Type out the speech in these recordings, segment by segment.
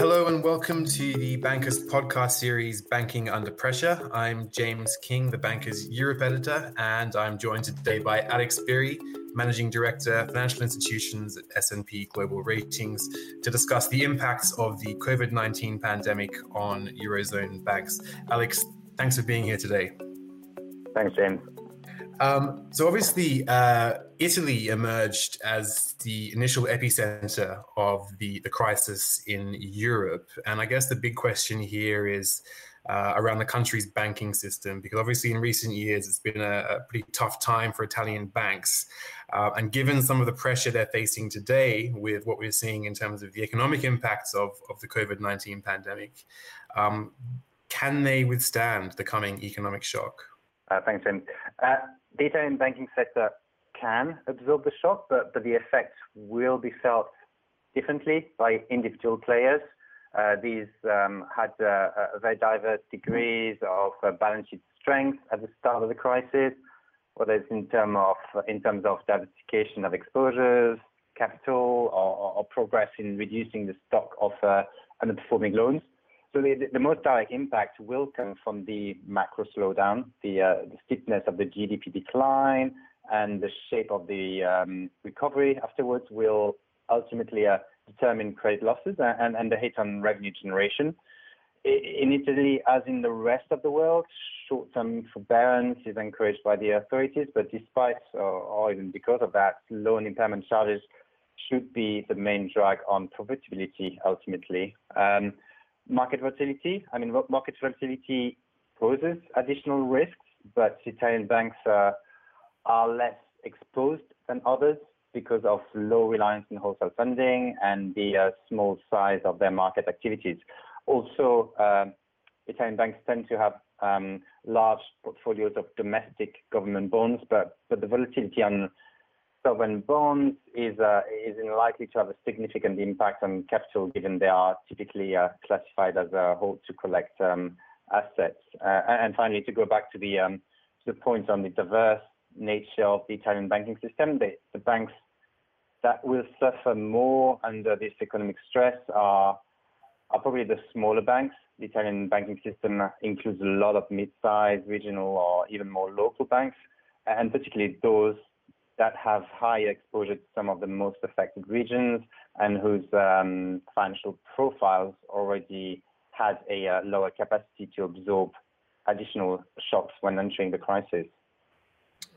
Hello and welcome to the Bankers podcast series Banking Under Pressure. I'm James King, the Bankers Europe editor, and I'm joined today by Alex Birry, Managing Director, Financial Institutions at S&P Global Ratings, to discuss the impacts of the COVID-19 pandemic on Eurozone banks. Alex, thanks for being here today. Thanks, James. Um, so obviously, uh, Italy emerged as the initial epicenter of the, the crisis in Europe. And I guess the big question here is uh, around the country's banking system, because obviously in recent years it's been a, a pretty tough time for Italian banks. Uh, and given some of the pressure they're facing today with what we're seeing in terms of the economic impacts of, of the COVID 19 pandemic, um, can they withstand the coming economic shock? Uh, thanks, Tim. Uh, the Italian banking sector can absorb the shock, but, but the effects will be felt differently by individual players. Uh, these um, had uh, very diverse degrees of uh, balance sheet strength at the start of the crisis, whether it's in, term of, in terms of diversification of exposures, capital, or, or progress in reducing the stock of uh, underperforming loans. So the, most direct impact will come from the macro slowdown, the, uh, the steepness of the GDP decline, and the shape of the um, recovery afterwards will ultimately uh, determine credit losses and, and the hit on revenue generation. In Italy, as in the rest of the world, short-term forbearance is encouraged by the authorities, but despite or, or even because of that, loan impairment charges should be the main drag on profitability ultimately. Um, market volatility. I mean, market volatility poses additional risks, but Italian banks uh, are less exposed than others because of low reliance on wholesale funding and the uh, small size of their market activities. Also, uh, Italian banks tend to have um, large portfolios of domestic government bonds, but, but the volatility on sovereign bonds is uh, is unlikely to have a significant impact on capital, given they are typically uh, classified as a hold to collect um, assets. Uh, and finally, to go back to the um, to the point on the diverse nature of the Italian banking system, the, banks that will suffer more under this economic stress are probably the smaller banks. The Italian banking system includes a lot of mid-sized, regional, or even more local banks, and particularly those that have high exposure to some of the most affected regions and whose um, financial profiles already had a uh, lower capacity to absorb additional shocks when entering the crisis.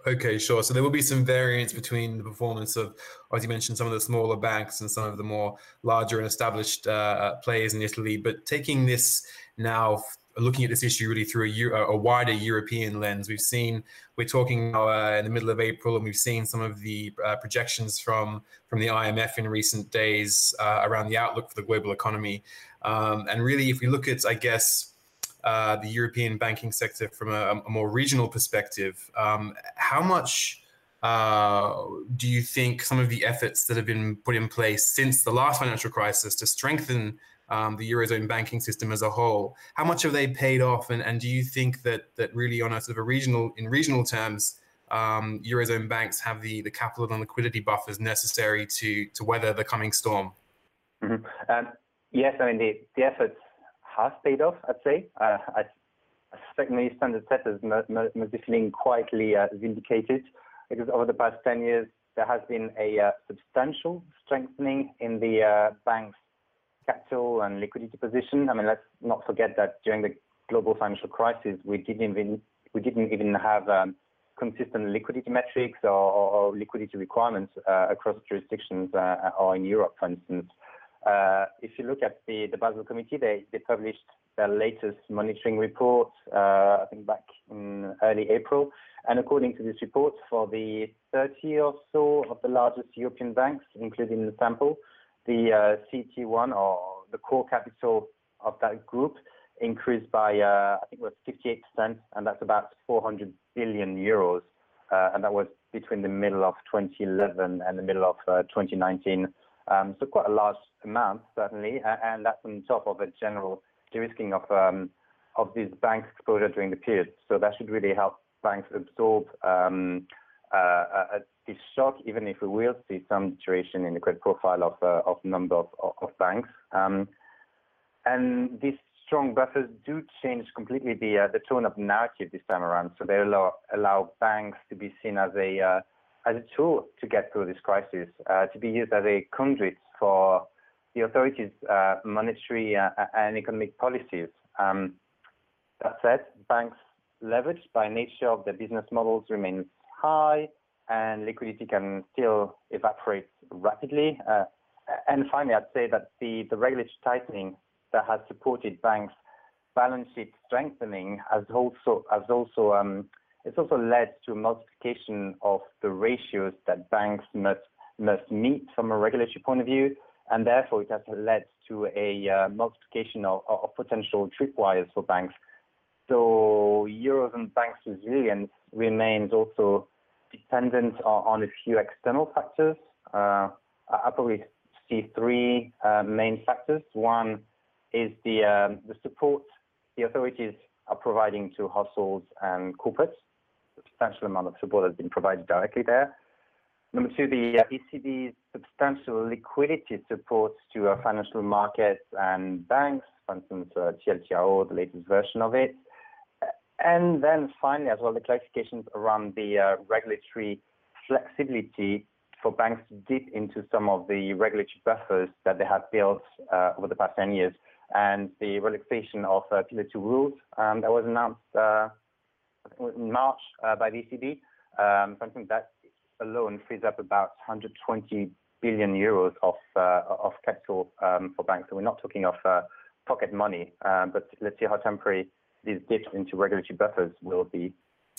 Okay, sure. So there will be some variance between the performance of, as you mentioned, some of the smaller banks and some of the more larger and established uh, players in Italy. But taking this now looking at this issue really through a, a wider European lens. We've seen we're talking now uh, in the middle of April, and we've seen some of the uh, projections from from the IMF in recent days uh, around the outlook for the global economy. Um, and really, if we look at, I guess. Uh, the European banking sector from a, a more regional perspective. Um, how much uh, do you think some of the efforts that have been put in place since the last financial crisis to strengthen um, the eurozone banking system as a whole. How much have they paid off, and, and do you think that that really, on a sort of a regional in regional terms, um, eurozone banks have the the capital and liquidity buffers necessary to to weather the coming storm? Mm-hmm. Um, yes, I mean the the efforts have paid off. I'd say. Uh, I, suspect many standard setters must be feeling quietly uh, vindicated because over the past 10 years, there has been a uh, substantial strengthening in the uh, bank's capital and liquidity position. I mean, let's not forget that during the global financial crisis, we didn't even we didn't even have um, consistent liquidity metrics or, or, liquidity requirements uh, across jurisdictions uh, or in Europe, for instance. Uh, if you look at the, the Basel Committee, they, they published their latest monitoring report, uh, I think back in early April. And according to this report, for the 30 or so of the largest European banks, including the sample, the uh, CET1 or the core capital of that group increased by, uh, I think it was 58%, and that's about 400 billion euros. Uh, and that was between the middle of 2011 and the middle of 2019. Um, so quite a large amount, certainly, and that's on top of a general de-risking of um, of this bank exposure during the period. So that should really help banks absorb um, uh, this shock, even if we will see some deterioration in the credit profile of uh, of number of, banks. Um, and these strong buffers do change completely the uh, the tone of narrative this time around. So they allow allow banks to be seen as a uh, as a tool to get through this crisis, uh, to be used as a conduit for the authorities' uh, monetary uh, and economic policies. Um, that said, banks' leverage by nature of their business models remains high, and liquidity can still evaporate rapidly. Uh, and finally, I'd say that the, the regulatory tightening that has supported banks' balance sheet strengthening has also has also um, it's also led to a multiplication of the ratios that banks must must meet from a regulatory point of view, and therefore it has led to a uh, multiplication of, of potential tripwires for banks. So eurozone banks' resilience remains also dependent on, on a few external factors. Uh, I probably see three uh, main factors. One is the um, the support the authorities are providing to households and corporates. Substantial amount of support has been provided directly there. Number two, the uh, ECB's substantial liquidity support to uh, financial markets and banks, for instance, uh, TLTRO, the latest version of it. And then finally, as well, the clarifications around the uh, regulatory flexibility for banks to dip into some of the regulatory buffers that they have built uh, over the past 10 years and the relaxation of uh, Pillar 2 rules um, that was announced uh, in March uh, by the ECB. Um, something that alone frees up about 120 billion euros of uh, of capital um, for banks. So we're not talking of uh, pocket money, uh, but let's see how temporary these dips into regulatory buffers will be.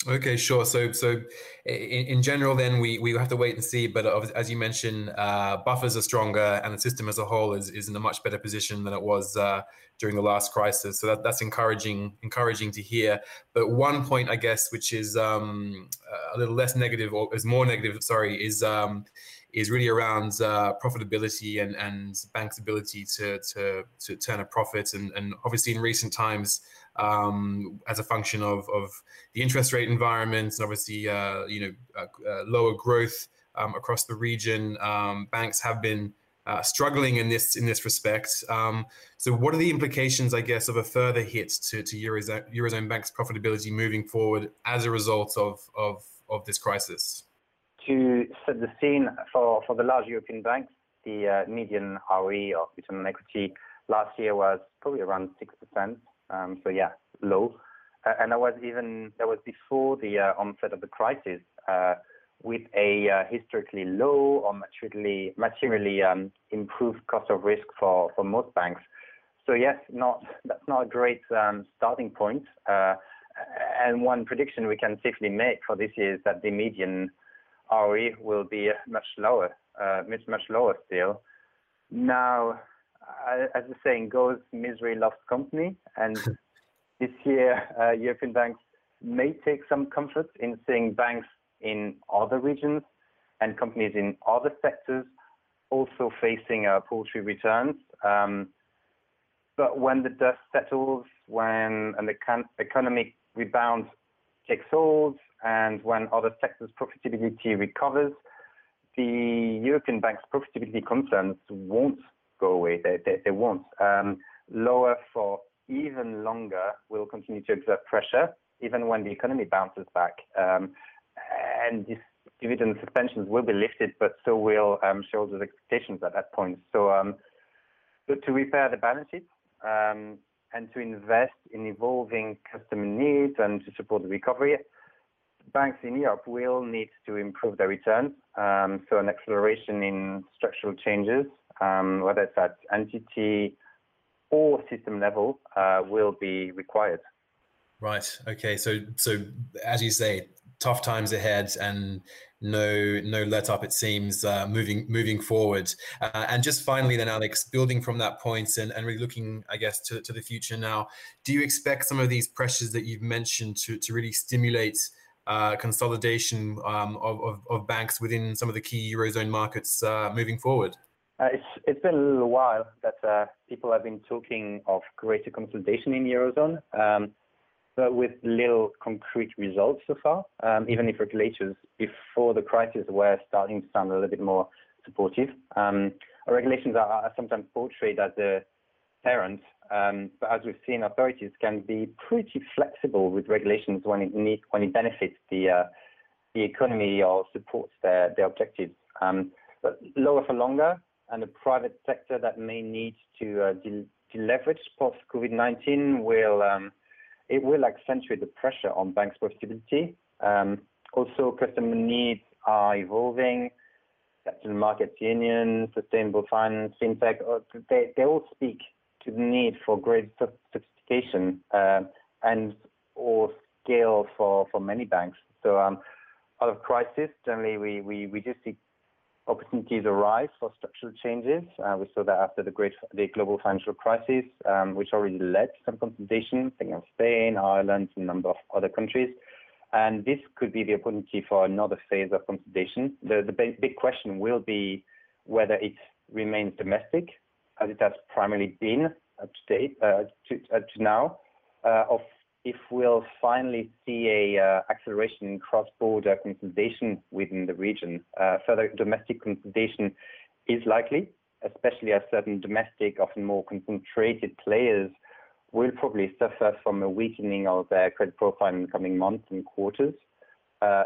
Okay, sure. So, so in, in general, then we, we have to wait and see. But as you mentioned, uh, buffers are stronger, and the system as a whole is, is in a much better position than it was uh, during the last crisis. So that, that's encouraging encouraging to hear. But one point, I guess, which is um, a little less negative or is more negative, sorry, is um, is really around uh, profitability and, and banks' ability to, to, to turn a profit. And, and obviously, in recent times, um, as a function of, of the interest rate environment, and obviously, uh, you know, uh, uh lower growth um, across the region, um, banks have been uh, struggling in this in this respect. Um, so, what are the implications, I guess, of a further hit to, to eurozone, eurozone banks' profitability moving forward as a result of of, of this crisis? to set the scene for, for the large European banks, the uh, median ROE or return on equity last year was probably around 6%. Um, so yeah, low. Uh, and that was even, that was before the uh, onset of the crisis uh, with a uh, historically low or materially, materially um, improved cost of risk for, for most banks. So yes, not, that's not a great um, starting point. Uh, and one prediction we can safely make for this year is that the median ROE will be much lower, uh, much, much lower still. Now, as the saying goes, misery loves company. And this year, uh, European banks may take some comfort in seeing banks in other regions and companies in other sectors also facing uh, paltry returns. Um, but when the dust settles, when an econ- economic rebound takes hold, and when other sectors' profitability recovers, the European banks' profitability concerns won't go away. They, they, they won't. Um, lower for even longer will continue to exert pressure, even when the economy bounces back. Um, and these dividend suspensions will be lifted, but so will um, shareholders' expectations at that point. So, um, so to repair the balance sheet um, and to invest in evolving customer needs and to support the recovery, banks in Europe will need to improve their returns. Um, so an acceleration in structural changes, um, whether it's at entity or system level, uh, will be required. Right. Okay. So, so as you say, tough times ahead, and no no let up. It seems uh, moving moving forward. Uh, and just finally, then Alex, building from that point and, and really looking, I guess, to, to the future now. Do you expect some of these pressures that you've mentioned to to really stimulate? uh, consolidation um, of, of, of, banks within some of the key eurozone markets uh, moving forward? Uh, it's it's been a little while that uh, people have been talking of greater consolidation in eurozone, um, but with little concrete results so far. Um, even if regulators before the crisis were starting to sound a little bit more supportive, um, regulations are, are, sometimes portrayed as a parent Um, but as we've seen, authorities can be pretty flexible with regulations when it need, when it benefits the uh, the economy or supports their their objectives. Um, but lower for longer, and the private sector that may need to uh, deleverage post COVID-19 will um, it will accentuate the pressure on banks' profitability. Um, also, customer needs are evolving. Capital Markets Union, Sustainable Finance, FinTech, uh, they, they all speak to the need for greater sophistication uh, and or scale for, for many banks. So um, out of crisis, generally we, we, we do see opportunities arise for structural changes. Uh, we saw that after the great the global financial crisis, um, which already led to some consolidation, thinking of Spain, Ireland, and a number of other countries. And this could be the opportunity for another phase of consolidation. The, the big, big question will be whether it remains domestic, as it has primarily been up to date, uh, to, uh, to now, uh, of if we'll finally see a uh, acceleration in cross-border consolidation within the region. Uh, further domestic consolidation is likely, especially as certain domestic, often more concentrated players will probably suffer from a weakening of their credit profile in the coming months and quarters. Uh,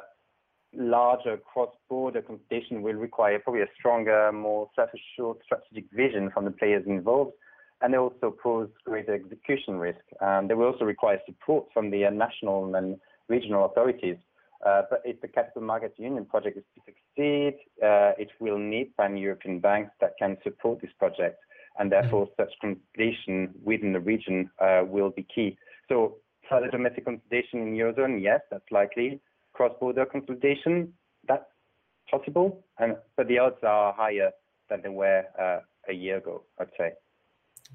larger cross-border consolidation will require probably a stronger, more self-assured strategic vision from the players involved, and they also pose greater execution risk. Um, they will also require support from the uh, national and regional authorities. Uh, but if the Capital Markets Union project is to succeed, uh, it will need pan-European banks that can support this project, and therefore mm-hmm. such consolidation within the region uh, will be key. So further domestic consolidation in Eurozone, yes, that's likely. Cross-border consolidation, that's possible, and, but the odds are higher than they were uh, a year ago, I'd say.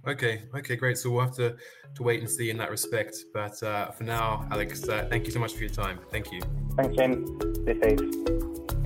Okay, okay, great. So we'll have to, to wait and see in that respect. But uh, for now, Alex, uh, thank you so much for your time. Thank you. Thanks, James. Stay safe.